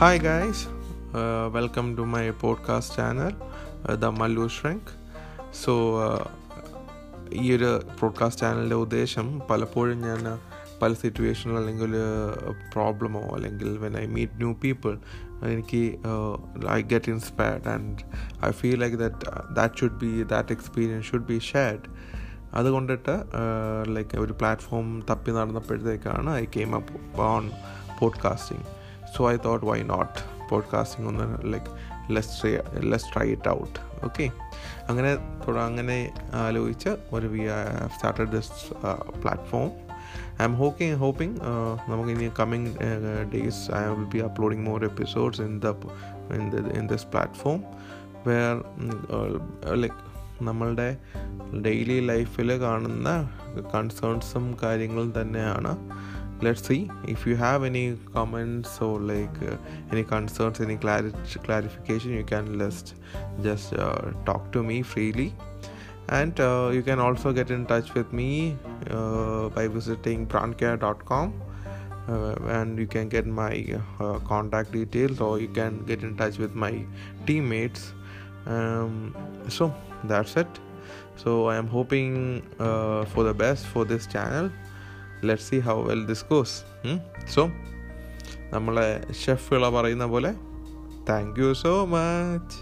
Hi, guys welcome to my podcast channel the Mallu Shrink. So ഈ ഒരു podcast ചാനലിന്റെ ഉദ്ദേശം പലപ്പോഴും ഞാൻ പല സിറ്റുവേഷനിൽ അല്ലെങ്കിൽ പ്രോബ്ലമോ അല്ലെങ്കിൽ when I meet new people എനിക്ക് I get inspired and I feel like that that should be that experience should be shared അതുകൊണ്ടിട്ട് ലൈക്ക് ഒരു പ്ലാറ്റ്ഫോം തപ്പി നടന്നപ്പോഴത്തേക്കാണ് I came up on podcasting so I thought why not podcasting ഒന്ന് like let's let's try it out okay അങ്ങനെ അങ്ങനെ ആലോചിച്ച് ഒരു we started this platform I am hawking hoping നമുക്ക് ഇനി coming days I will be uploading more episodes in the in this platform where like നമ്മളുടെ daily ലൈഫിൽ കാണുന്ന കൺസേൺസും കാര്യങ്ങളും തന്നെയാണ് let's see if you have any comments or like uh, any concerns any clar- clarification you can just just uh, talk to me freely. And uh, you can also get in touch with me by visiting prancare.com and you can get my contact details or you can get in touch with my teammates. Um, so that's it. So i am hoping for the best for this channel let see how well this goes so നമ്മളെ ഷെഫുകളെ പറയുന്ന പോലെ thank you so much